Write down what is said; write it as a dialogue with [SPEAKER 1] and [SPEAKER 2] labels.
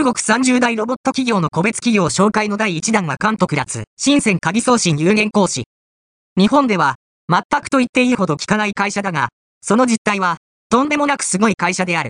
[SPEAKER 1] 中国30代ロボット企業の個別企業紹介の第1弾は関東立ツ、深セン鍵送信有限講師。日本では、全くと言っていいほど効かない会社だが、その実態は、とんでもなくすごい会社である。